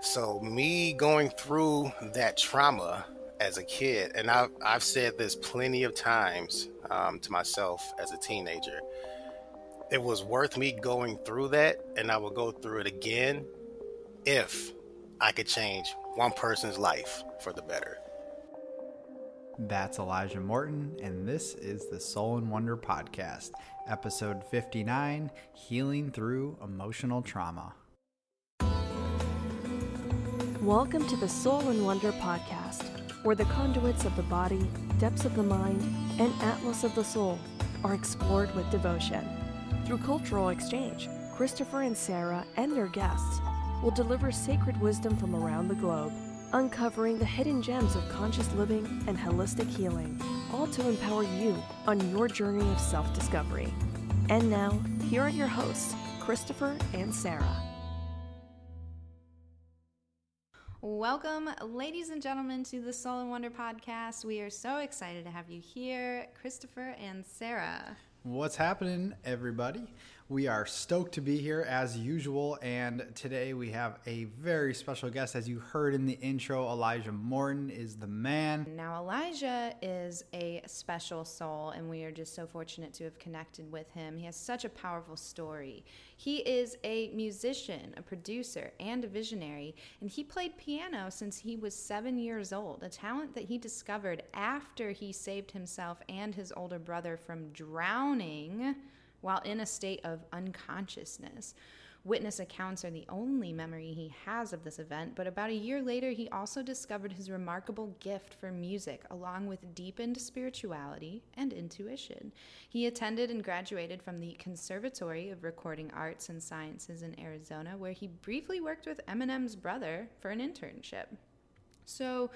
So me going through that trauma as a kid, and I've I've said this plenty of times um, to myself as a teenager. It was worth me going through that, and I will go through it again if I could change one person's life for the better. That's Alijah Morton, and this is the Soul and Wonder Podcast, episode 59 Healing Through Emotional Trauma. Welcome to the Soul and Wonder podcast, where the conduits of the body, depths of the mind, and atlas of the soul are explored with devotion. Through cultural exchange, Christopher and Sara and their guests will deliver sacred wisdom from around the globe, uncovering the hidden gems of conscious living and holistic healing, all to empower you on your journey of self discovery. And now, here are your hosts, Christopher and Sara. Welcome, ladies and gentlemen, to the Soul and Wonder podcast. We are so excited to have you here, Christopher and Sara. What's happening, everybody? We are stoked to be here as usual, and today we have a very special guest. As you heard in the intro, Alijah Morton is the man. Now, Alijah is a special soul, and we are just so fortunate to have connected with him. He has such a powerful story. He is a musician, a producer, and a visionary, and he played piano since he was seven years old, a talent that he discovered after he saved himself and his older brother from drowning while in a state of unconsciousness. Witness accounts are the only memory he has of this event, but about a year later, he also discovered his remarkable gift for music, along with deepened spirituality and intuition. He attended and graduated from the Conservatory of Recording Arts and Sciences in Arizona, where he briefly worked with Eminem's brother for an internship. So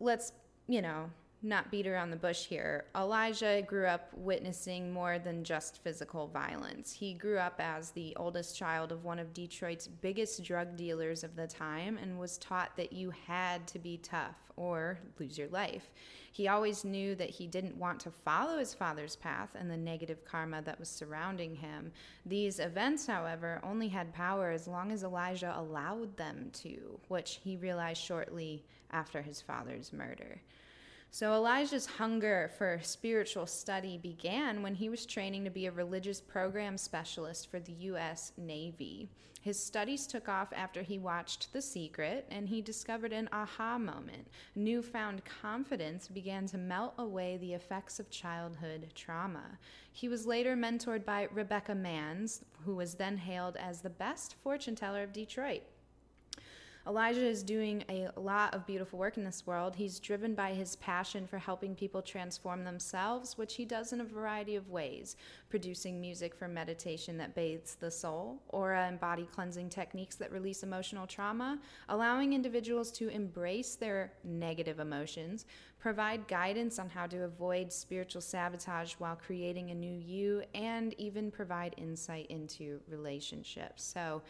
let's, you know, not beat around the bush here. Alijah grew up witnessing more than just physical violence. He grew up as the oldest child of one of Detroit's biggest drug dealers of the time and was taught that you had to be tough or lose your life. He always knew that he didn't want to follow his father's path and the negative karma that was surrounding him. These events, however, only had power as long as Alijah allowed them to, which he realized shortly after his father's murder. So Alijah's hunger for spiritual study began when he was training to be a religious program specialist for the U.S. Navy. His studies took off after he watched The Secret and he discovered an aha moment. Newfound confidence began to melt away the effects of childhood trauma. He was later mentored by Rebecca Manns, who was then hailed as the best fortune teller of Detroit. Alijah is doing a lot of beautiful work in this world. He's driven by his passion for helping people transform themselves, which he does in a variety of ways producing music for meditation that bathes the soul, aura and body cleansing techniques that release emotional trauma, allowing individuals to embrace their negative emotions, provide guidance on how to avoid spiritual sabotage while creating a new you, and even provide insight into relationships. So,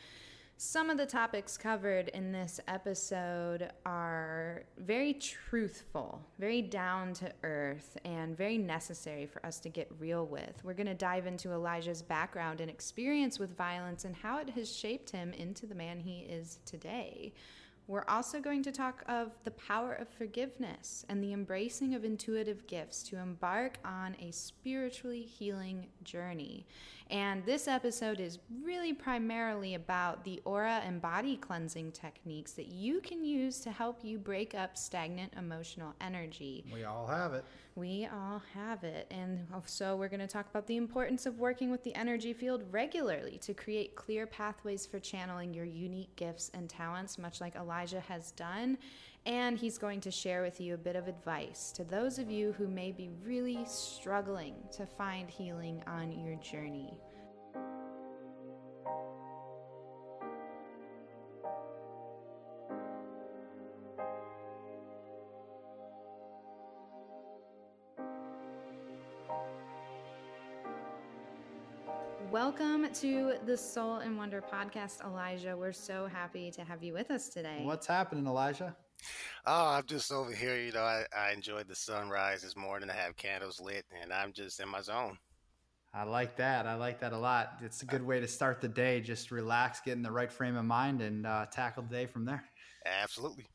some of the topics covered in this episode are very truthful, very down to earth, and very necessary for us to get real with. We're going to dive into Alijah's background and experience with violence and how it has shaped him into the man he is today. We're also going to talk of the power of forgiveness and the embracing of intuitive gifts to embark on a spiritually healing journey. And this episode is really primarily about the aura and body cleansing techniques that you can use to help you break up stagnant emotional energy. We all have it. We all have it. And so we're going to talk about the importance of working with the energy field regularly to create clear pathways for channeling your unique gifts and talents, much like Alijah has done. And he's going to share with you a bit of advice to those of you who may be really struggling to find healing on your journey. Welcome to the Soul and Wonder podcast, Alijah. We're so happy to have you with us today. What's happening, Alijah? Oh, I'm just over here. You know, I, I enjoyed the sunrise this morning. I have candles lit, and I'm just in my zone. I like that. I like that a lot. It's a good way to start the day. Just relax, get in the right frame of mind, and uh, tackle the day from there. Absolutely.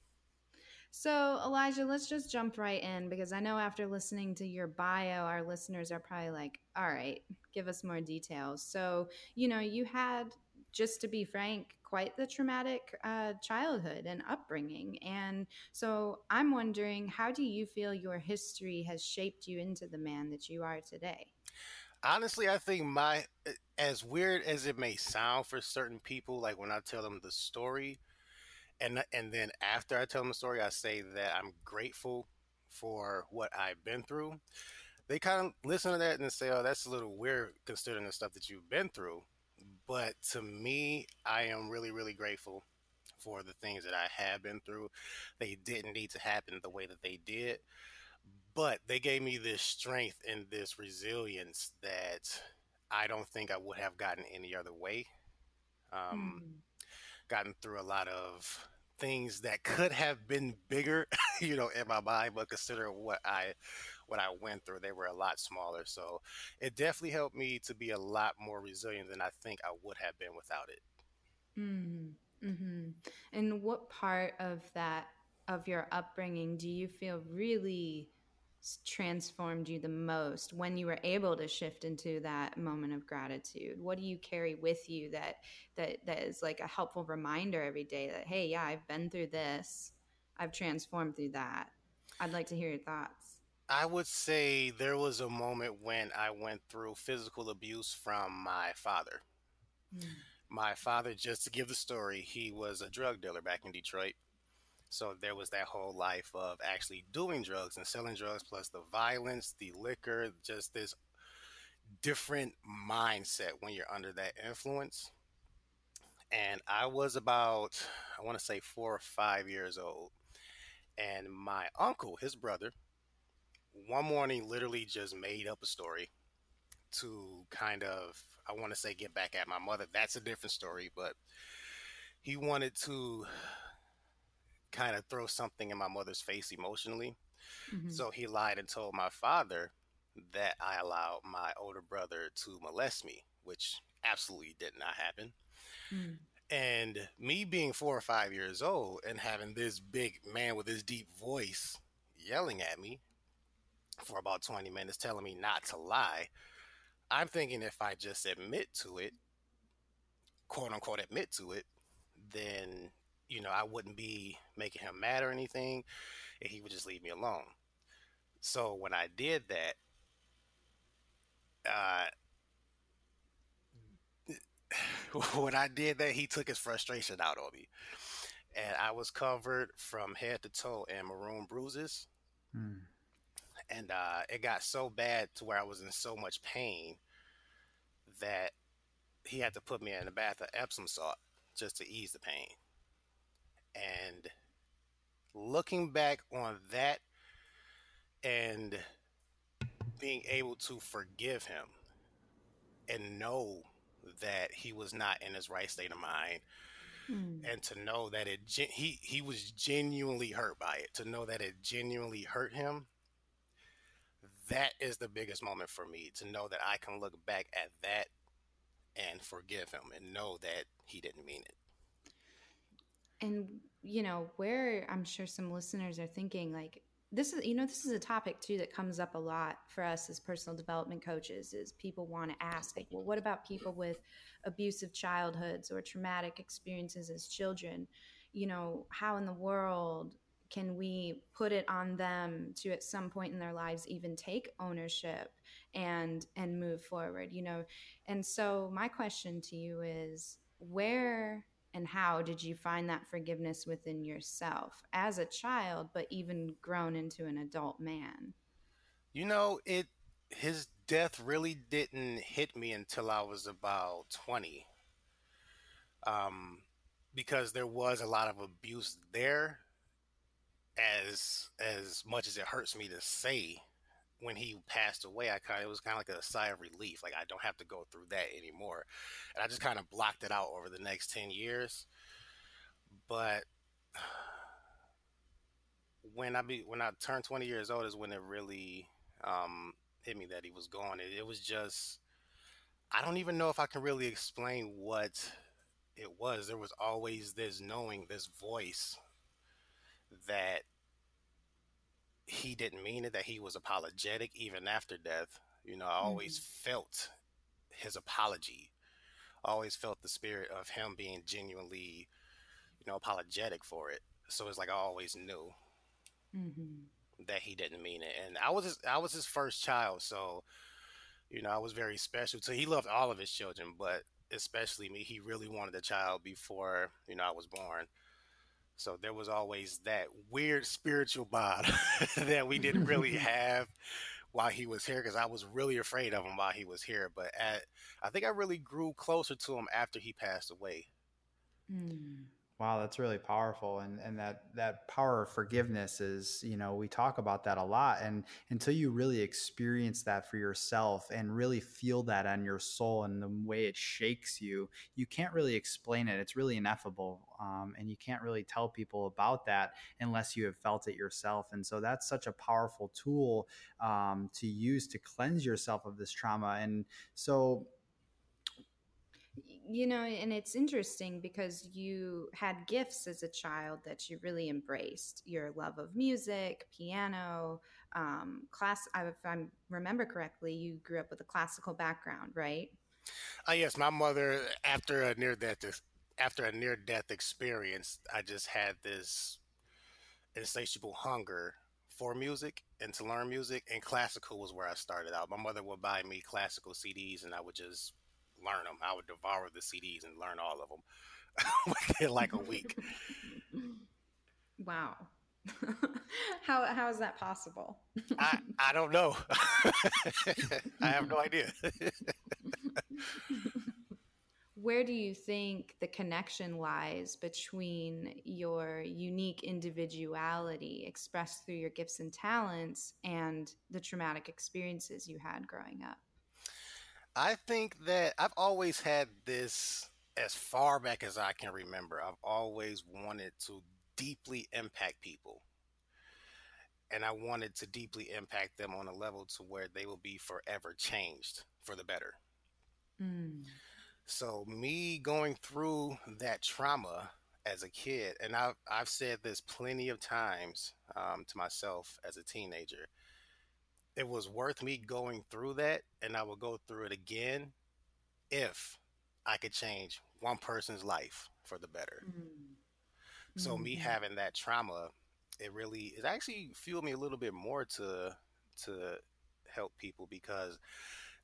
So, Alijah, let's just jump right in because I know after listening to your bio, our listeners are probably like, all right, give us more details. So, you know, you had, just to be frank, quite the traumatic uh, childhood and upbringing. And so I'm wondering, how do you feel your history has shaped you into the man that you are today? Honestly, I think my, as weird as it may sound for certain people, like when I tell them the story, and and then after I tell them the story, I say that I'm grateful for what I've been through. They kind of listen to that and say, "Oh, that's a little weird considering the stuff that you've been through." But to me, I am really, really grateful for the things that I have been through. They didn't need to happen the way that they did, but they gave me this strength and this resilience that I don't think I would have gotten any other way. Um, mm gotten through a lot of things that could have been bigger, you know, in my mind, but consider what I what I went through, they were a lot smaller. So it definitely helped me to be a lot more resilient than I think I would have been without it. Mm-hmm. Mm-hmm. And what part of that of your upbringing do you feel really transformed you the most when you were able to shift into that moment of gratitude? What do you carry with you that that that is like a helpful reminder every day that hey yeah i've been through this. I've transformed through that. I'd like to hear your thoughts. I would say there was a moment when i went through physical abuse from my father. Mm. my father just to give the story he was a drug dealer back in detroit so there was that whole life of actually doing drugs and selling drugs, plus the violence, the liquor, just this different mindset when you're under that influence. And I was about, I want to say four or five years old. And my uncle, his brother, one morning literally just made up a story to kind of, I want to say, get back at my mother. That's a different story, but he wanted to kind of throw something in my mother's face emotionally. Mm-hmm. So he lied and told my father that I allowed my older brother to molest me, which absolutely did not happen. Mm. And me being four or five years old and having this big man with his deep voice yelling at me for about 20 minutes, telling me not to lie, I'm thinking if I just admit to it, quote unquote, admit to it, then you know, I wouldn't be making him mad or anything, and he would just leave me alone. So when I did that, uh, when I did that, he took his frustration out on me, and I was covered from head to toe in maroon bruises. Hmm. And uh, it got so bad to where I was in so much pain that he had to put me in a bath of Epsom salt just to ease the pain. And looking back on that and being able to forgive him and know that he was not in his right state of mind mm. and to know that it he he was genuinely hurt by it to know that it genuinely hurt him that is the biggest moment for me to know that I can look back at that and forgive him and know that he didn't mean it and you know where i'm sure some listeners are thinking like this is you know this is a topic too that comes up a lot for us as personal development coaches is people want to ask like well what about people with abusive childhoods or traumatic experiences as children? You know how in the world can we put it on them to at some point in their lives even take ownership and and move forward you know? And so my question to you is where and how did you find that forgiveness within yourself as a child but even grown into an adult man? You know it his death really didn't hit me until i was about 20 um because there was a lot of abuse there as as much as it hurts me to say when he passed away, I kind of it was kind of like a sigh of relief. Like I don't have to go through that anymore, and I just kind of blocked it out over the next ten years. But when I be when I turned twenty years old is when it really um, hit me that he was gone. It, it was just I don't even know if I can really explain what it was. There was always this knowing, this voice that he didn't mean it, that he was apologetic even after death. You know, I always mm-hmm. felt his apology. I always felt the spirit of him being genuinely, you know, apologetic for it. So it's like I always knew mm-hmm. that he didn't mean it, and I was his, I was his first child, so you know I was very special. So he loved all of his children, but especially me. He really wanted a child before you know I was born. So there was always that weird spiritual bond that we didn't really have while he was here because I was really afraid of him while he was here. But at, I think I really grew closer to him after he passed away. Mm. Wow, that's really powerful. And and that that power of forgiveness is, you know, we talk about that a lot. And until you really experience that for yourself and really feel that on your soul and the way it shakes you, you can't really explain it. It's really ineffable. Um, and you can't really tell people about that unless you have felt it yourself. And so that's such a powerful tool um, to use to cleanse yourself of this trauma. And so you know and it's interesting because you had gifts as a child that you really embraced your love of music piano um, class if i remember correctly you grew up with a classical background right? Uh, yes my mother after a near death after a near death experience i just had this insatiable hunger for music and to learn music and classical was where i started out. My mother would buy me classical cds and i would just learn them. I would devour the CDs and learn all of them within like a week. Wow. how how is that possible? I I don't know. I have no idea. Where do you think the connection lies between your unique individuality expressed through your gifts and talents and the traumatic experiences you had growing up? I think that I've always had this as far back as I can remember. I've always wanted to deeply impact people. And I wanted to deeply impact them on a level to where they will be forever changed for the better. Mm. So me going through that trauma as a kid, and I've I've said this plenty of times um, to myself as a teenager it was worth me going through that and I would go through it again if I could change one person's life for the better. Mm-hmm. So me mm-hmm. having that trauma, it really it actually fueled me a little bit more to to help people because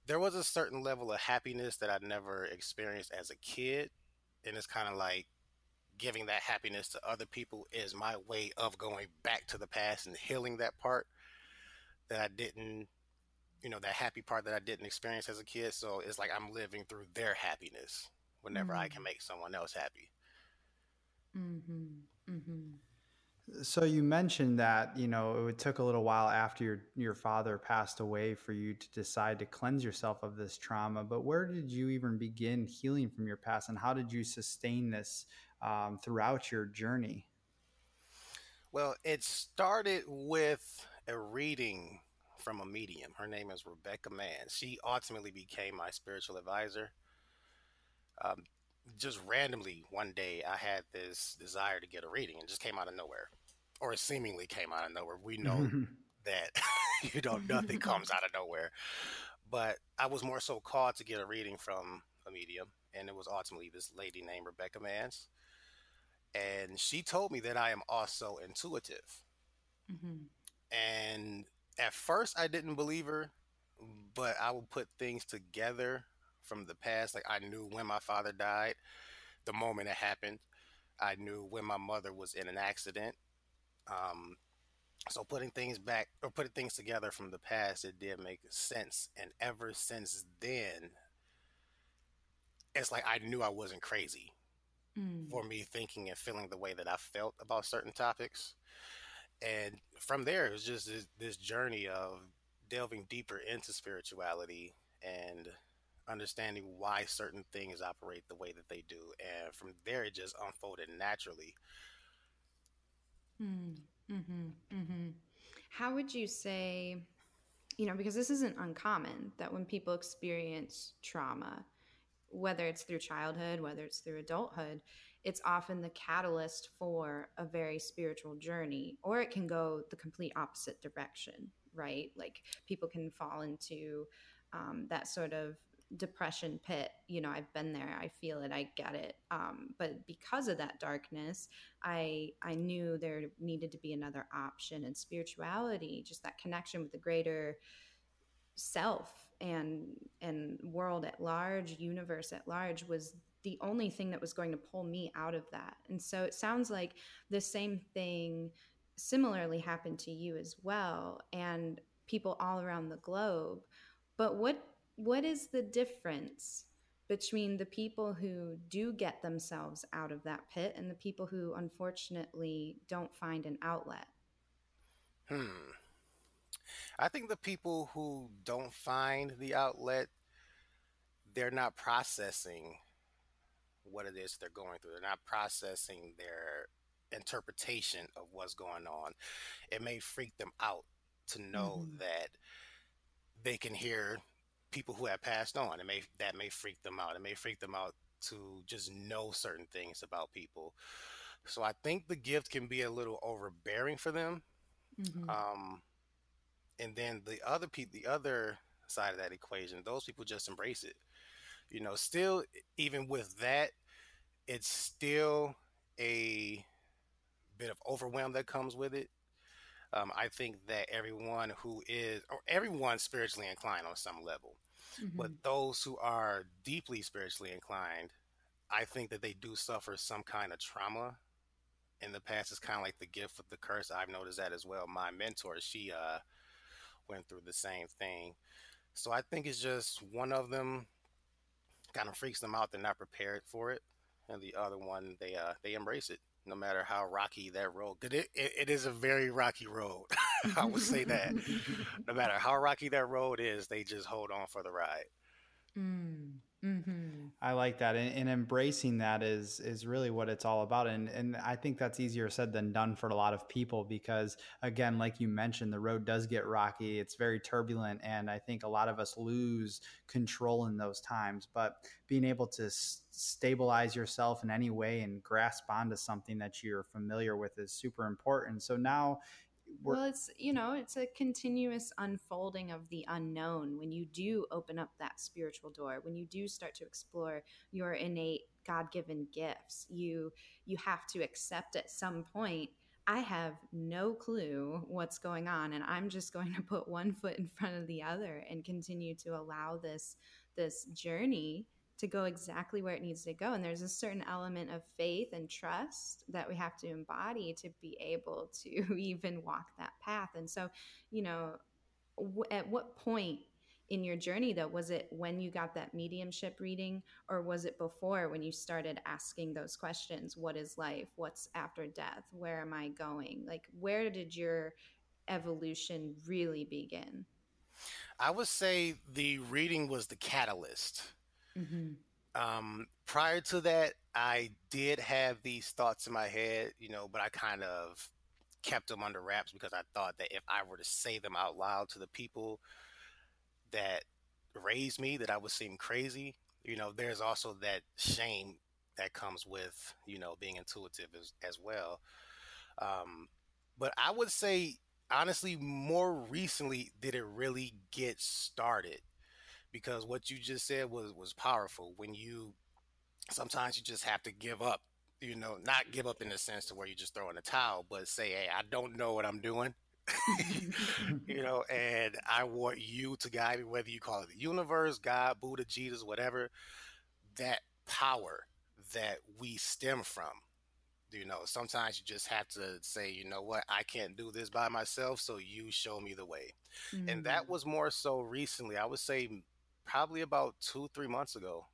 there was a certain level of happiness that I never experienced as a kid. And it's kind of like giving that happiness to other people is my way of going back to the past and healing that part that I didn't, you know, that happy part that I didn't experience as a kid. So it's like I'm living through their happiness whenever mm-hmm. I can make someone else happy. Mm-hmm. Mm-hmm. So you mentioned that you know it took a little while after your your father passed away for you to decide to cleanse yourself of this trauma. But where did you even begin healing from your past, and how did you sustain this um, throughout your journey? Well, it started with a reading from a medium. Her name is Rebecca Mann. She ultimately became my spiritual advisor. Um, just randomly one day, I had this desire to get a reading and just came out of nowhere, or seemingly came out of nowhere. We know that you know nothing comes out of nowhere, but I was more so called to get a reading from a medium, and it was ultimately this lady named Rebecca Manns, and she told me that I am also intuitive. Mm-hmm. And at first, I didn't believe her, but I would put things together from the past. Like I knew when my father died, the moment it happened. I knew when my mother was in an accident. Um, so putting things back or putting things together from the past, it did make sense. And ever since then, it's like I knew I wasn't crazy mm. for me thinking and feeling the way that I felt about certain topics and from there it was just this, this journey of delving deeper into spirituality and understanding why certain things operate the way that they do and from there it just unfolded naturally mm, hmm mm-hmm. how would you say you know, because this isn't uncommon that when people experience trauma, whether it's through childhood, whether it's through adulthood, it's often the catalyst for a very spiritual journey, or it can go the complete opposite direction, right? Like people can fall into um, that sort of depression pit you know i've been there i feel it i get it um, but because of that darkness i i knew there needed to be another option and spirituality just that connection with the greater self and and world at large universe at large was the only thing that was going to pull me out of that and so it sounds like the same thing similarly happened to you as well and people all around the globe but what what is the difference between the people who do get themselves out of that pit and the people who unfortunately don't find an outlet? Hmm. I think the people who don't find the outlet, they're not processing what it is they're going through. They're not processing their interpretation of what's going on. It may freak them out to know mm-hmm. that they can hear people who have passed on. It may that may freak them out. It may freak them out to just know certain things about people. So I think the gift can be a little overbearing for them. Mm-hmm. Um, and then the other people, the other side of that equation, those people just embrace it. You know, still even with that, it's still a bit of overwhelm that comes with it. Um, I think that everyone who is, or everyone spiritually inclined on some level, mm-hmm. but those who are deeply spiritually inclined, I think that they do suffer some kind of trauma in the past. It's kind of like the gift with the curse. I've noticed that as well. My mentor, she uh, went through the same thing. So I think it's just one of them kind of freaks them out. They're not prepared for it, and the other one they uh, they embrace it no matter how rocky that road. Cause it, it, it is a very rocky road. I would say that. no matter how rocky that road is, they just hold on for the ride. Mm. Mm-hmm. I like that, and, and, embracing that is is really what it's all about. And and I think that's easier said than done for a lot of people because, again, like you mentioned, the road does get rocky. It's very turbulent, and I think a lot of us lose control in those times. But being able to s- stabilize yourself in any way and grasp onto something that you're familiar with is super important. So now well it's you know it's a continuous unfolding of the unknown. When you do open up that spiritual door when you do start to explore your innate god-given gifts you you have to accept at some point i have no clue what's going on and i'm just going to put one foot in front of the other and continue to allow this this journey to go exactly where it needs to go. And there's a certain element of faith and trust that we have to embody to be able to even walk that path. And so, you know, w- at what point in your journey though was it when you got that mediumship reading or was it before when you started asking those questions? What is life? What's after death? Where am i going? Like where did your evolution really begin? I would say the reading was the catalyst Mm-hmm. Um, prior to that, I did have these thoughts in my head, you know, but I kind of kept them under wraps because I thought that if I were to say them out loud to the people that raised me, that I would seem crazy. You know, there's also that shame that comes with, you know, being intuitive as, as well. Um, but I would say, honestly, more recently did it really get started because what you just said was was powerful. When you sometimes you just have to give up, you know, not give up in the sense to where you just throw in a towel, but say, "Hey, I don't know what I'm doing." you know, and I want you to guide me, whether you call it the universe, God, Buddha, Jesus, whatever, that power that we stem from. You know, sometimes you just have to say, you know what, I can't do this by myself, so you show me the way. Mm-hmm. And that mm. was more so recently. I would say probably about two, three months ago.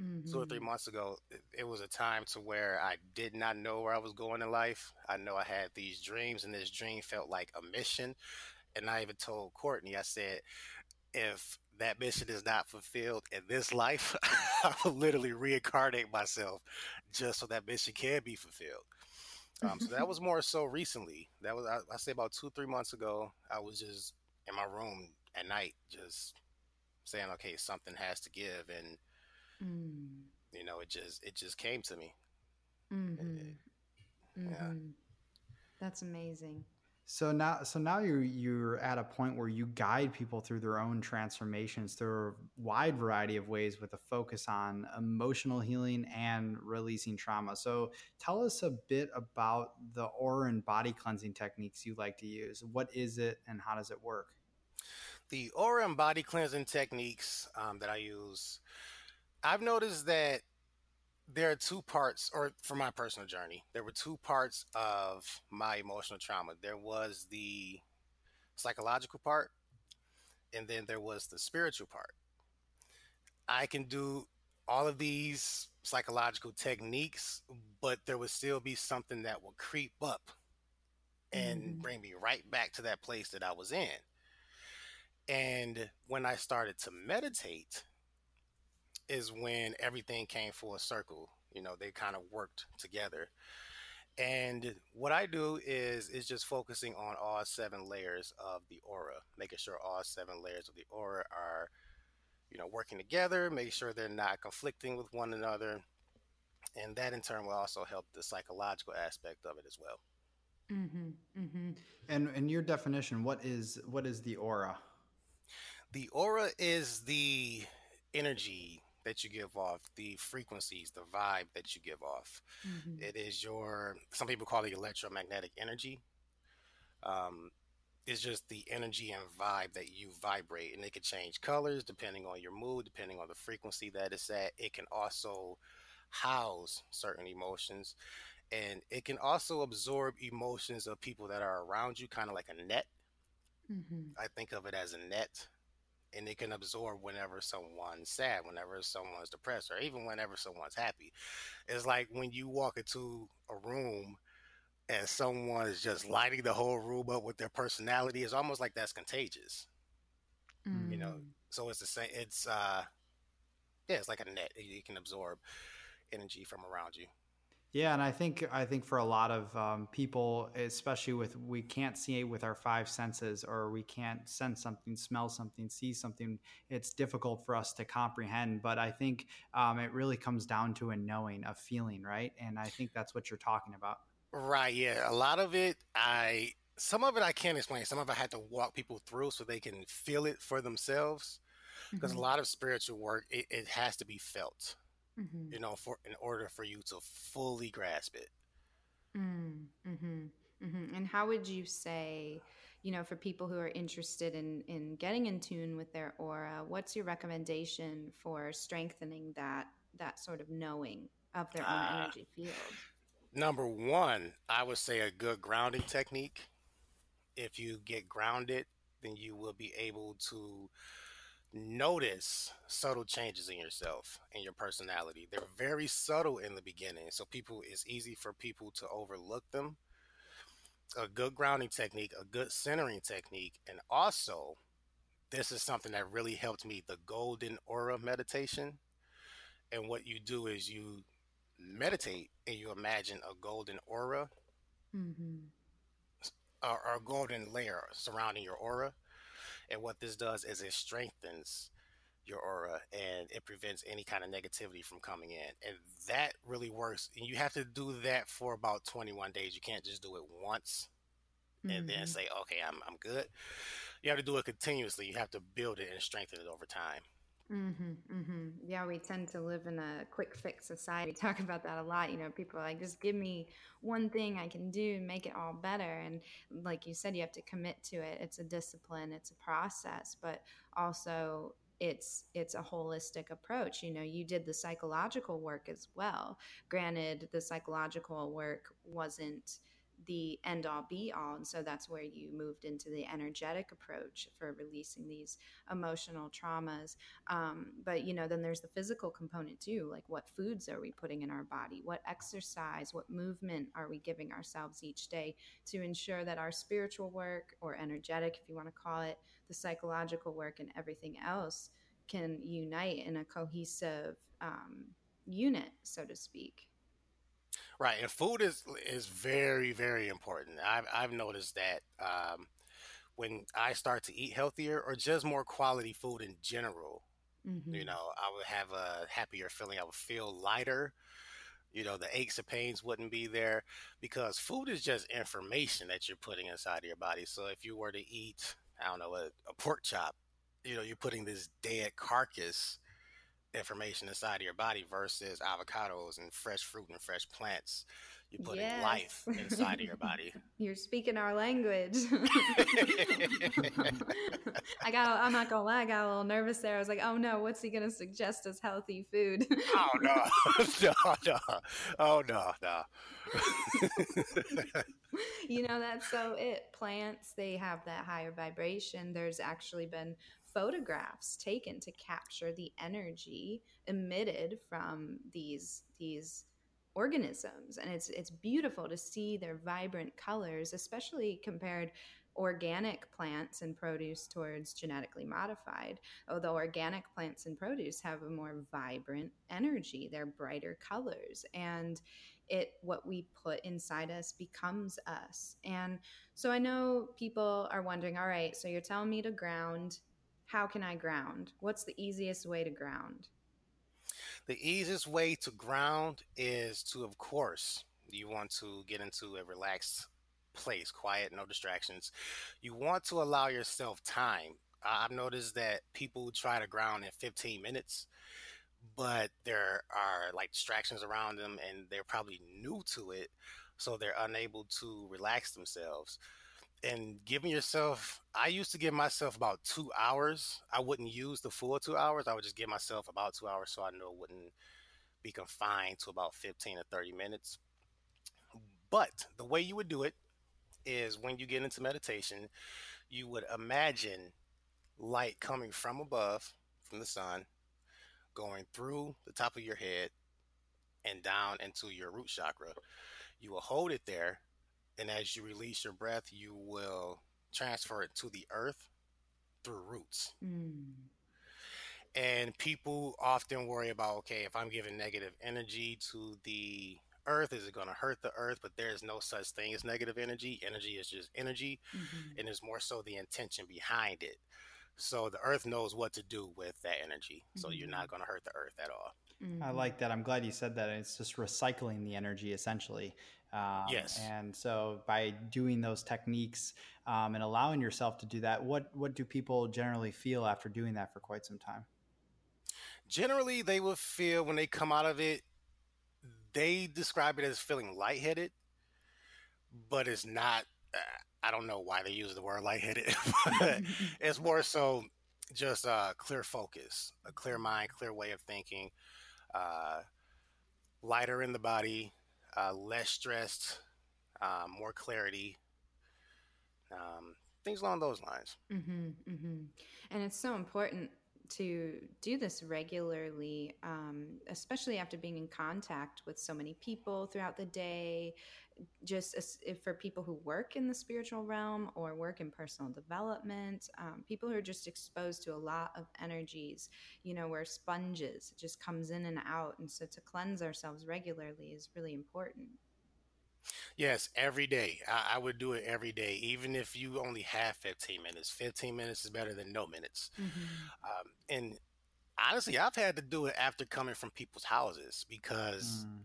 Mm-hmm. Two or three mm-hmm. months ago, it, it was a time to where I did not know where I was going in life. I know I had these dreams, and this dream felt like a mission. And I even told Courtney, I said, if that mission is not fulfilled in this life, I will literally reincarnate myself just so that mission can be fulfilled. Um, so that was more so recently. That was I, I say about two, three months ago. I was just in my room at night, just saying, "Okay, something has to give," and mm. you know, it just it just came to me. Mm-hmm. It, mm-hmm. Yeah, that's amazing. So now, so now you're you're at a point where you guide people through their own transformations through a wide variety of ways, with a focus on emotional healing and releasing trauma. So tell us a bit about the aura and body cleansing techniques you like to use. What is it, and how does it work? The aura and body cleansing techniques um, that I use, I've noticed that there are two parts, or for my personal journey, there were two parts of my emotional trauma. There was the psychological part, and then there was the spiritual part. I can do all of these psychological techniques, but there would still be something that will creep up and mm-hmm. bring me right back to that place that I was in. And when I started to meditate, is when everything came full circle. You know, they kind of worked together. And what I do is is just focusing on all seven layers of the aura, making sure all seven layers of the aura are, you know, working together, make sure they're not conflicting with one another. And that in turn will also help the psychological aspect of it as well. Mm-hmm, mm-hmm. And in your definition, what is what is the aura? The aura is the energy that you give off, the frequencies, the vibe that you give off. Mm-hmm. It is your, some people call it electromagnetic energy. Um, it's just the energy and vibe that you vibrate, and it can change colors depending on your mood, depending on the frequency that it's at. It can also house certain emotions, and it can also absorb emotions of people that are around you, kind of like a net. Mm-hmm. I think of it as a net and it can absorb whenever someone's sad, whenever someone's depressed, or even whenever someone's happy. It's like when you walk into a room and someone is just lighting the whole room up with their personality. It's almost like that's contagious. Mm. You know, mm. so it's the same. It's uh, yeah, it's like a net. You can absorb energy from around you. Yeah, and I think I think for a lot of um, people, especially with we can't see it with our five senses, or we can't sense something, smell something, see something. It's difficult for us to comprehend. But I think um, it really comes down to a knowing, a feeling, right? And I think that's what you're talking about. Right. Yeah. A lot of it, I some of it I can't explain. Some of it I had to walk people through so they can feel it for themselves. Because mm-hmm. a lot of spiritual work, it, it has to be felt mm-hmm. you know, for in order for you to fully grasp it. Mm, mm-hmm. Mm-hmm. And how would you say, you know, for people who are interested in in getting in tune with their aura, what's your recommendation for strengthening that that sort of knowing of their own uh, energy field? Number one, I would say a good grounding technique. If you get grounded, then you will be able to notice subtle changes in yourself and your personality. They're very subtle in the beginning, so people it's easy for people to overlook them. A good grounding technique, a good centering technique, and also this is something that really helped me, the golden aura meditation. And what you do is you meditate and you imagine a golden aura mm-hmm. or, or a golden layer surrounding your aura and what this does is it strengthens your aura and it prevents any kind of negativity from coming in. And that really works. And you have to do that for about 21 days. You can't just do it once mm-hmm. and then mm-hmm. say, okay, I'm, I'm good. You have to do it continuously. You have to build it and strengthen it over time. Mm-hmm, mm-hmm. Yeah, we tend to live in a quick fix society. We talk about that a lot. You know, people are like, just give me one thing I can do and make it all better. And like you said, you have to commit to it. It's a discipline, it's a process, but also it's it's a holistic approach you know you did the psychological work as well granted the psychological work wasn't the end all be all. And so that's where you moved into the energetic approach for releasing these emotional traumas. Um, but, you know, then there's the physical component too. Like, what foods are we putting in our body? What exercise, what movement are we giving ourselves each day to ensure that our spiritual work or energetic, if you want to call it, the psychological work and everything else can unite in a cohesive um, unit, so to speak. Right, and food is is very very important. I've I've noticed that um, when I start to eat healthier or just more quality food in general, mm-hmm. you know, I would have a happier feeling. I would feel lighter. You know, the aches and pains wouldn't be there because food is just information that you're putting inside of your body. So if you were to eat, I don't know, a, a pork chop, you know, you're putting this dead carcass information inside of your body versus avocados and fresh fruit and fresh plants. You're putting yes. life inside of your body. You're speaking our language. I got. I'm not gonna lie. I got a little nervous there. I was like, "Oh no, what's he gonna suggest as healthy food?" oh no, no, no, oh no, no. you know that's so it. Plants they have that higher vibration. There's actually been photographs taken to capture the energy emitted from these these organisms. And it's it's beautiful to see their vibrant colors especially compared organic plants and produce towards genetically modified. Although organic plants and produce have a more vibrant energy they're brighter colors and it what we put inside us becomes us. And so i know people are wondering all right so you're telling me to ground how can I ground? What's the easiest way to ground? The easiest way to ground is to, of course, you want to get into a relaxed place, quiet, no distractions. You want to allow yourself time. I've noticed that people try to ground in 15 minutes, but there are like distractions around them and they're probably new to it. So they're unable to relax themselves and giving yourself i used to give myself about two hours. I wouldn't use the full two hours. I would just give myself about two hours so i know it wouldn't be confined to about 15 or 30 minutes. But the way you would do it is when you get into meditation you would imagine light coming from above from the sun going through the top of your head and down into your root chakra. You will hold it there and as you release your breath, you will transfer it to the earth through roots. Mm. And people often worry about okay, if I'm giving negative energy to the earth, is it going to hurt the earth? But there's no such thing as negative energy. Energy is just energy, mm-hmm. and it's more so the intention behind it. So the earth knows what to do with that energy. Mm-hmm. So you're not mm-hmm. going to hurt the earth at all. Mm-hmm. I like that. I'm glad you said that. It's just recycling the energy essentially. Um, yes. And so by doing those techniques um, and allowing yourself to do that, what what do people generally feel after doing that for quite some time? Generally, they will feel when they come out of it. They describe it as feeling lightheaded, but it's not. Uh, I don't know why they use the word lightheaded, but it's more so just a clear focus, a clear mind, clear way of thinking, uh, lighter in the body, uh, less stressed, um, more clarity, um, things along those lines. Mm-hmm, mm-hmm. And it's so important to do this regularly, um, especially after being in contact with so many people throughout the day. Just as, for people who work in the spiritual realm or work in personal development, um, people who are just exposed to a lot of energies, you know, we're sponges, it just comes in and out. And so to cleanse ourselves regularly is really important. Yes, every day. I, I, would do it every day, even if you only have 15 minutes. 15 minutes is better than no minutes. Mm-hmm. Um, and honestly, I've had to do it after coming from people's houses because mm.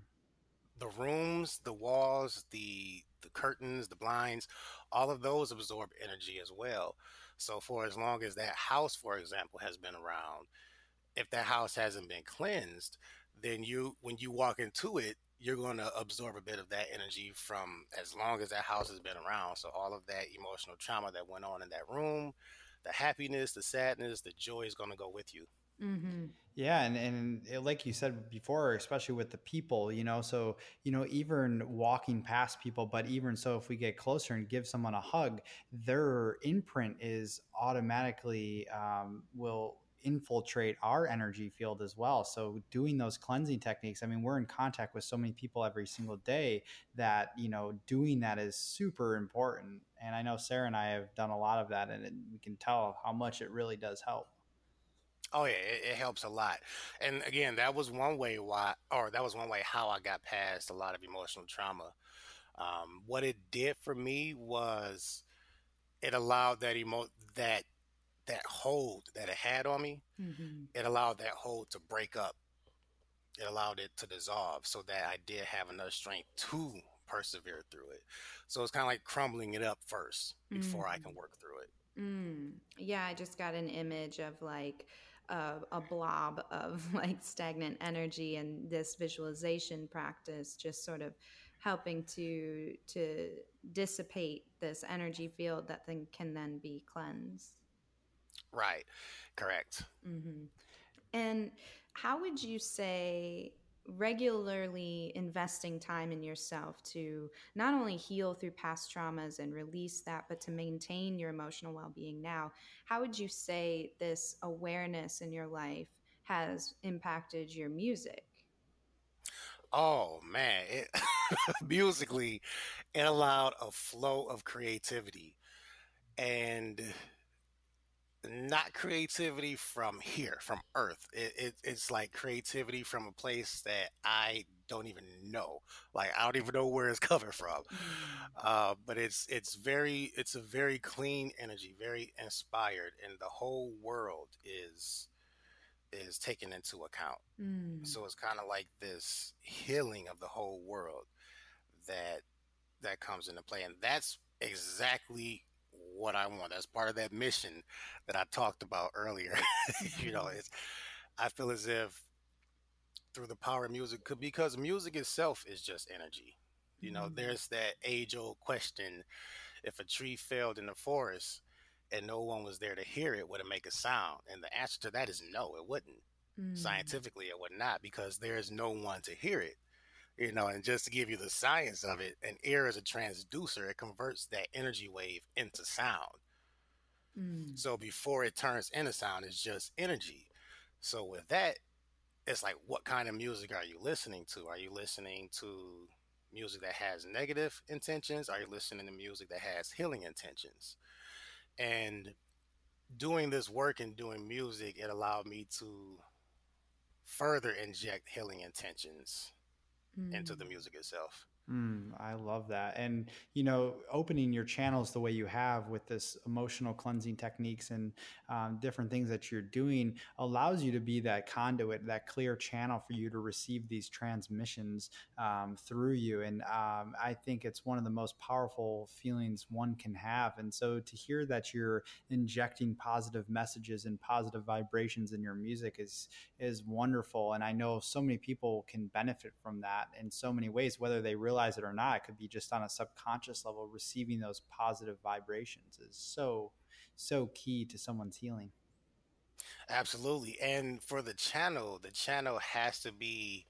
The rooms, the walls, the the curtains, the blinds, all of those absorb energy as well. So for as long as that house, for example, has been around, if that house hasn't been cleansed, then you when you walk into it, you're going to absorb a bit of that energy from as long as that house has been around. So all of that emotional trauma that went on in that room, the happiness, the sadness, the joy is going to go with you. Mm-hmm. Yeah, and and like you said before, especially with the people, you know, so you know, even walking past people, but even so, if we get closer and give someone a hug, their imprint is automatically um, will infiltrate our energy field as well. So doing those cleansing techniques, I mean, we're in contact with so many people every single day that, you know, doing that is super important. And I know Sara and I have done a lot of that and it, we can tell how much it really does help. Oh yeah, it, it, helps a lot. And again, that was one way why, or that was one way how I got past a lot of emotional trauma. Um, what it did for me was it allowed that emo that that hold that it had on me. Mm-hmm. It allowed that hold to break up. It allowed it to dissolve, so that I did have enough strength to persevere through it. So it's kind of like crumbling it up first before mm-hmm. I can mm. work through it. Mm. Yeah, I just got an image of like a, a blob of like stagnant energy, and this visualization practice just sort of helping to to dissipate this energy field that then can then be cleansed. Right. Correct. Mm-hmm. And how would you say regularly investing time in yourself to not only heal through past traumas and release that, but to maintain your emotional well being now. How would you say this awareness in your life has impacted your music? Oh man, it, musically, it allowed a flow of creativity and not creativity from here, from Earth. It, it, it's like creativity from a place that I don't even know. Like I don't even know where it's coming from. Mm. Uh, but it's it's very it's a very clean energy, very inspired, and the whole world is is taken into account. Mm. So it's kind of like this healing of the whole world that that comes into play, and that's exactly what I want. That's part of that mission that I talked about earlier. you know, mm-hmm. it's I feel as if through the power of music, because music itself is just energy. You know, mm-hmm. there's that age old question: if a tree failed in the forest and no one was there to hear it, would it make a sound? And the answer to that is no, it wouldn't. Mm. Scientifically, it would not because there's no one to hear it you know and just to give you the science of it an ear is a transducer it converts that energy wave into sound. Mm. so before it turns into sound it's just energy. So with that it's like what kind of music are you listening to? Are you listening to music that has negative intentions? Are you listening to music that has healing intentions? And doing this work and doing music it allowed me to further inject healing intentions mm. into the music itself. Mm, I love that. And, you know, opening your channels the way you have with this emotional cleansing techniques and um, different things that you're doing allows you to be that conduit, that clear channel for you to receive these transmissions um, through you. And um, I think it's one of the most powerful feelings one can have. And so to hear that you're injecting positive messages and positive vibrations in your music is, is wonderful. And I know so many people can benefit from that in so many ways, whether they really realize it or not, it could be just on a subconscious level, receiving those positive vibrations is so, so key to someone's healing. Absolutely. And for the channel, the channel has to be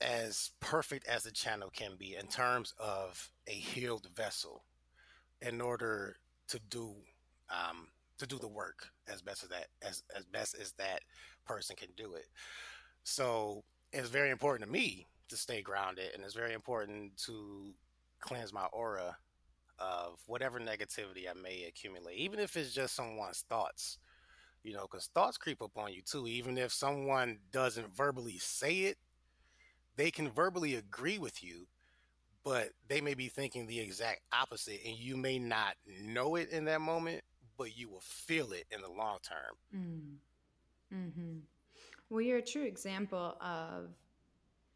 as perfect as the channel can be in terms of a healed vessel in order to do um, to do the work as best as that as, as best as that person can do it. So it's very important to me to stay grounded, and it's very important to cleanse my aura of whatever negativity I may accumulate, even if it's just someone's thoughts. You know, because thoughts creep up on you too. Even if someone doesn't verbally say it, they can verbally agree with you, but they may be thinking the exact opposite, and you may not know it in that moment, but you will feel it in the long term. Mm. Mm-hmm. Well, you're a true example of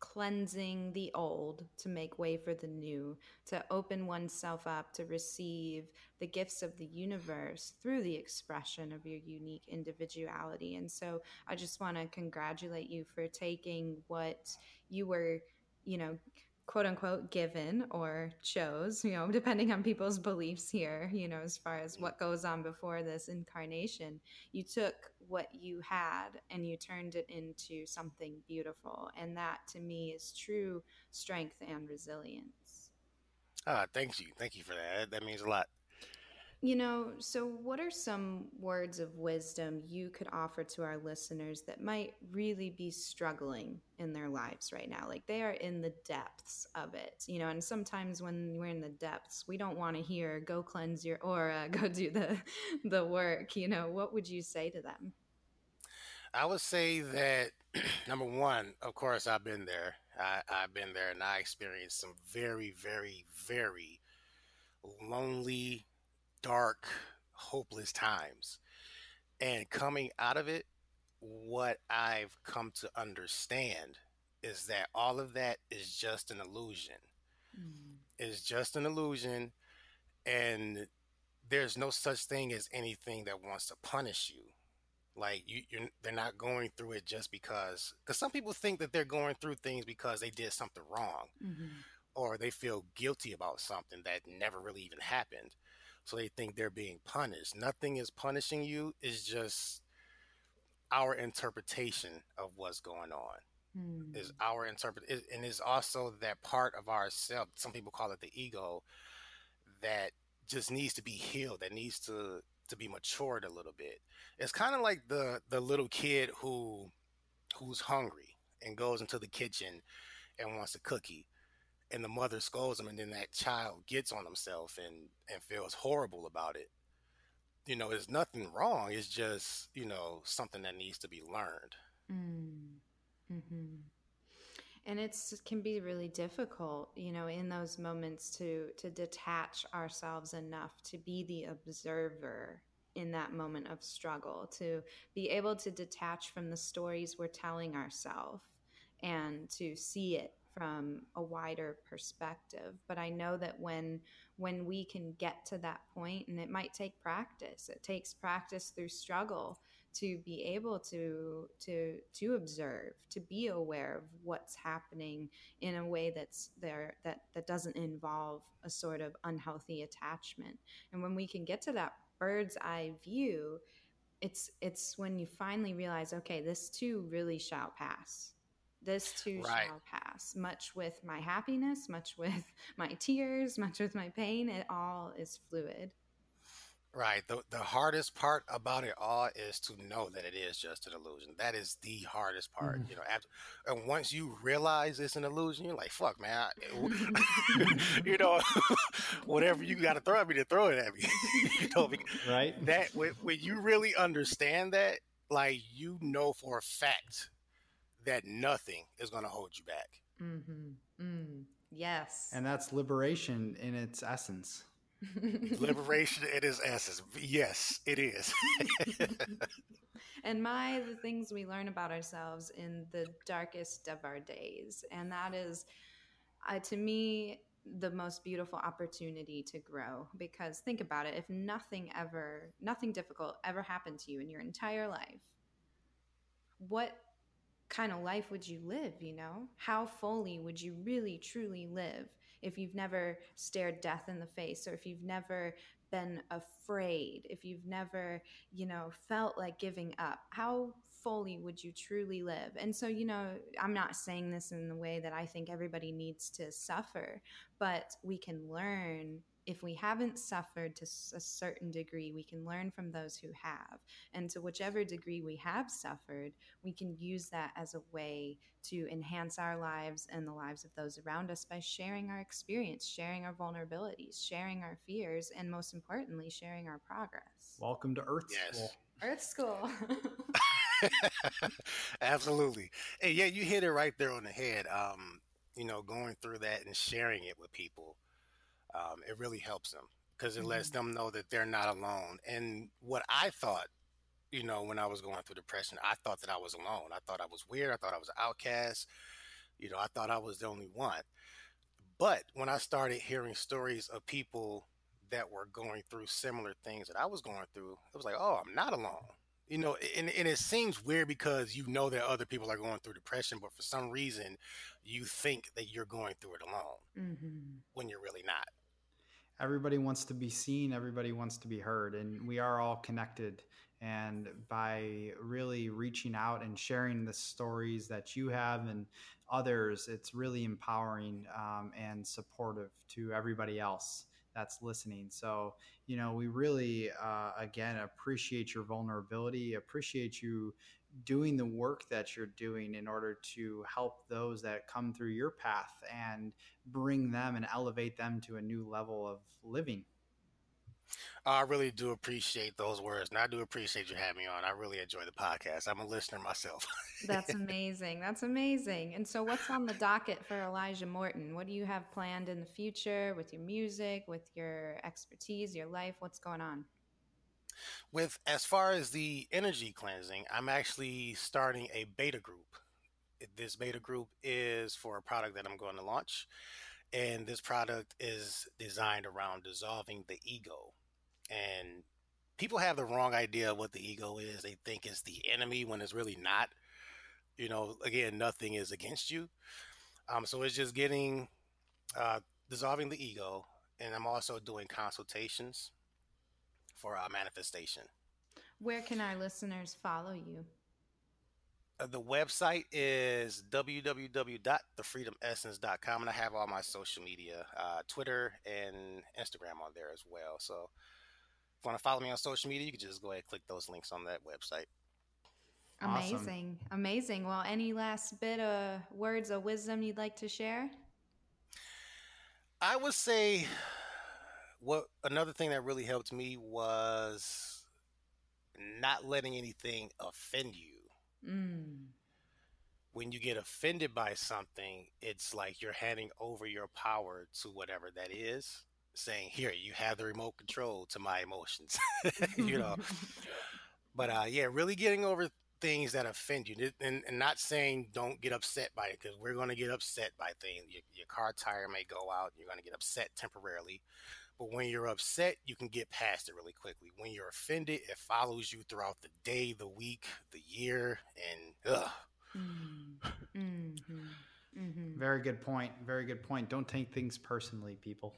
cleansing the old to make way for the new, to open oneself up to receive the gifts of the universe through the expression of your unique individuality. And so I just want to congratulate you for taking what you were, you know, quote unquote given or chose, you know, depending on people's beliefs here, you know, as far as what goes on before this incarnation, you took what you had and you turned it into something beautiful. And that to me is true strength and resilience. Ah, thank you. Thank you for that. That means a lot. You know, so what are some words of wisdom you could offer to our listeners that might really be struggling in their lives right now? Like they are in the depths of it, you know, and sometimes when we're in the depths, we don't want to hear go cleanse your aura, uh, go do the the work, you know. What would you say to them? I would say that number one, of course, I've been there. I, I've been there and I experienced some very, very, very lonely dark, hopeless times. And coming out of it, what I've come to understand is that all of that is just an illusion. Mm. It's just an illusion. And there's no such thing as anything that wants to punish you. Like you, you're, they're not going through it just because. Because some people think that they're going through things because they did something wrong, mm-hmm. or they feel guilty about something that never really even happened. So they think they're being punished. Nothing is punishing you. It's just our interpretation of what's going on. Mm. Is our interpret, and is also that part of ourself. Some people call it the ego that just needs to be healed. That needs to to be matured a little bit. It's kind of like the the little kid who who's hungry and goes into the kitchen and wants a cookie and the mother scolds him and then that child gets on himself and and feels horrible about it. You know there's nothing wrong it's just you know something that needs to be learned. Mm. hmm and it's can be really difficult you know in those moments to to detach ourselves enough to be the observer in that moment of struggle to be able to detach from the stories we're telling ourselves and to see it from a wider perspective. But i know that when when we can get to that point and it might take practice it takes practice through struggle to be able to to to observe to be aware of what's happening in a way that's there that that doesn't involve a sort of unhealthy attachment. And when we can get to that bird's eye view it's it's when you finally realize okay this too really shall pass this too right. shall pass much with my happiness much with my tears much with my pain it all is fluid Right. The the hardest part about it all is to know that it is just an illusion. That is the hardest part. Mm-hmm. You know, after and once you realize it's an illusion, you're like, "Fuck, man!" I, you know, whatever you got to throw at me to throw it at me. you know, right? That when, when you really understand that, like, you know for a fact that nothing is going to hold you back. Mm-hmm. Mm. Yes. And that's liberation in its essence. Liberation in its essence. Yes, it is. and my, the things we learn about ourselves in the darkest of our days. And that is, uh, to me, the most beautiful opportunity to grow because think about it if nothing ever nothing difficult ever happened to you in your entire life what kind of life would you live you know how fully would you really truly live if you've never stared death in the face or if you've never been afraid, if you've never, you know, felt like giving up, how fully would you truly live? And so, you know, I'm not saying this in the way that I think everybody needs to suffer, but we can learn if we haven't suffered to a certain degree, we can learn from those who have. And to whichever degree we have suffered, we can use that as a way to enhance our lives and the lives of those around us by sharing our experience, sharing our vulnerabilities, sharing our fears, and most importantly, sharing our progress. Welcome to Earth yes. School. Earth School. Absolutely. Hey, yeah, you hit it right there on the head. Um, you know, going through that and sharing it with people um, it really helps them because it mm-hmm. lets them know that they're not alone. And what I thought, you know, when I was going through depression, I thought that I was alone. I thought I was weird. I thought I was an outcast. You know, I thought I was the only one. But when I started hearing stories of people that were going through similar things that I was going through, it was like, oh, I'm not alone. You know, and, and it seems weird because you know that other people are going through depression, but for some reason, you think that you're going through it alone mm-hmm. when you're really not everybody wants to be seen everybody wants to be heard and we are all connected. And by really reaching out and sharing the stories that you have and others it's really empowering um, and supportive to everybody else that's listening. So you know we really uh, again appreciate your vulnerability appreciate you doing the work that you're doing in order to help those that come through your path and bring them and elevate them to a new level of living. I really do appreciate those words, and I do appreciate you having me on. I really enjoy the podcast. I'm a listener myself. That's amazing. That's amazing. And so, what's on the docket for Alijah Morton? What do you have planned in the future with your music, with your expertise, your life? What's going on? With as far as the energy cleansing, I'm actually starting a beta group. This beta group is for a product that I'm going to launch, and this product is designed around dissolving the ego and people have the wrong idea of what the ego is. They think it's the enemy when it's really not. You know, again, nothing is against you. Um, so it's just getting uh, dissolving the ego, and I'm also doing consultations for uh, manifestation. Where can our listeners follow you? Uh, the website is www.thefreedomessence.com, and I have all my social media, uh, Twitter and Instagram on there as well. So if you want to follow me on social media, you can just go ahead and click those links on that website. Amazing. Awesome. Amazing. Well, any last bit of words of wisdom you'd like to share? I would say what another thing that really helped me was not letting anything offend you. Mm. When you get offended by something, it's like you're handing over your power to whatever that is saying, "Here, you have the remote control to my emotions," you know. but uh, yeah, really getting over things that offend you, and, and not saying don't get upset by it because we're going to get upset by things. Your, your car tire may go out, you're going to get upset temporarily. But when you're upset, you can get past it really quickly. When you're offended, it follows you throughout the day, the week, the year, and ugh. Mm. Mm-hmm. Mm-hmm. Very good point. Very good point. Don't take things personally, people.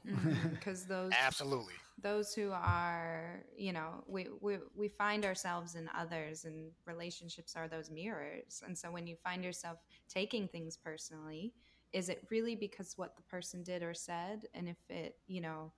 Because mm-hmm. those absolutely those who are, you know, we, we we find ourselves in others, and relationships are those mirrors. And so when you find yourself taking things personally, is it really because what the person did or said? And if it, you know,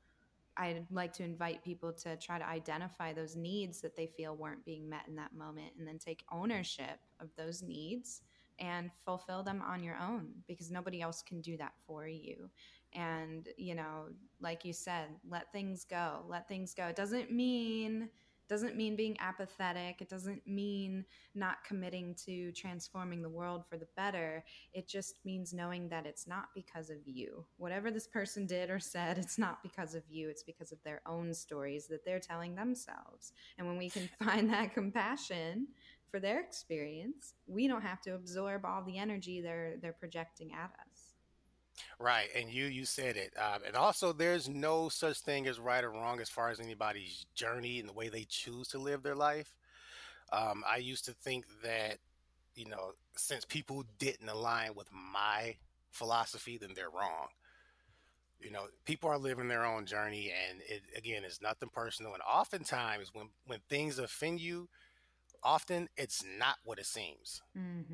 I'd like to invite people to try to identify those needs that they feel weren't being met in that moment, and then take ownership of those needs and fulfill them on your own because nobody else can do that for you. And, you know, like you said, let things go. Let things go. It doesn't mean doesn't mean being apathetic. It doesn't mean not committing to transforming the world for the better. It just means knowing that it's not because of you. Whatever this person did or said, it's not because of you. It's because of their own stories that they're telling themselves. And when we can find that compassion for their experience, we don't have to absorb all the energy they're they're projecting at us. Right, and you you said it, um, and also there's no such thing as right or wrong as far as anybody's journey and the way they choose to live their life. Um, I used to think that you know since people didn't align with my philosophy, then they're wrong. You know, people are living their own journey, and it again is nothing personal. And oftentimes, when when things offend you, often it's not what it seems. Mm-hmm.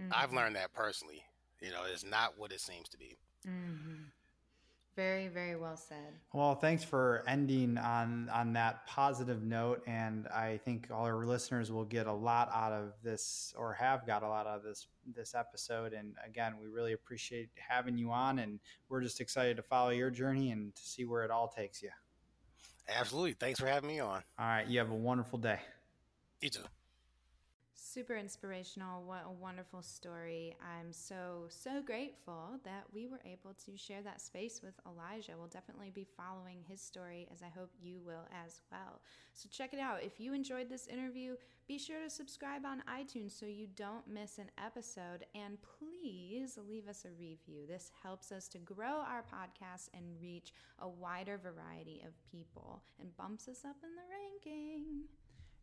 Mm-hmm. I've learned that personally. You know, it's not what it seems to be. Mm-hmm. Very, very well said. Well, thanks for ending on on that positive note, and I think all our listeners will get a lot out of this, or have got a lot out of this this episode. And again, we really appreciate having you on, and we're just excited to follow your journey and to see where it all takes you. Absolutely. Thanks for having me on. All right. You have a wonderful day. You too. Super inspirational. What a wonderful story. I'm so, so grateful that we were able to share that space with Alijah. We'll definitely be following his story, as I hope you will as well. So, check it out. If you enjoyed this interview, be sure to subscribe on iTunes so you don't miss an episode. And please leave us a review. This helps us to grow our podcast and reach a wider variety of people and bumps us up in the ranking.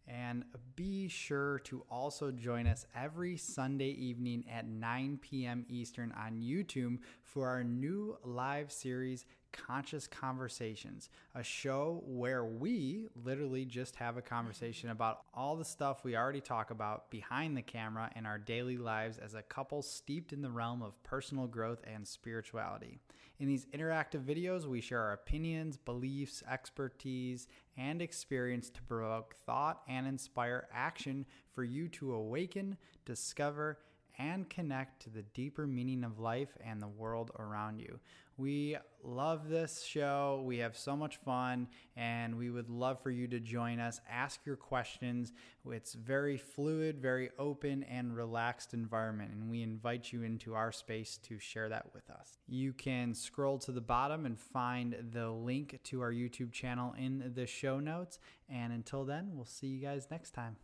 And be sure to also join us every Sunday evening at 9 p.m. Eastern on YouTube for our new live series, Conscious Conversations, a show where we literally just have a conversation about all the stuff we already talk about behind the camera in our daily lives as a couple steeped in the realm of personal growth and spirituality. In these interactive videos, we share our opinions, beliefs, expertise, and experience to provoke thought and inspire action for you to awaken, discover, and connect to the deeper meaning of life and the world around you. We love this show. We have so much fun, and we would love for you to join us. Ask your questions. It's very fluid, very open, and relaxed environment, and we invite you into our space to share that with us. You can scroll to the bottom and find the link to our YouTube channel in the show notes. And until then, we'll see you guys next time.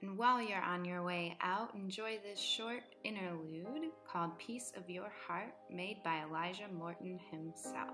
And while you're on your way out, enjoy this short interlude called Peace of Your Heart, made by Alijah Morton himself.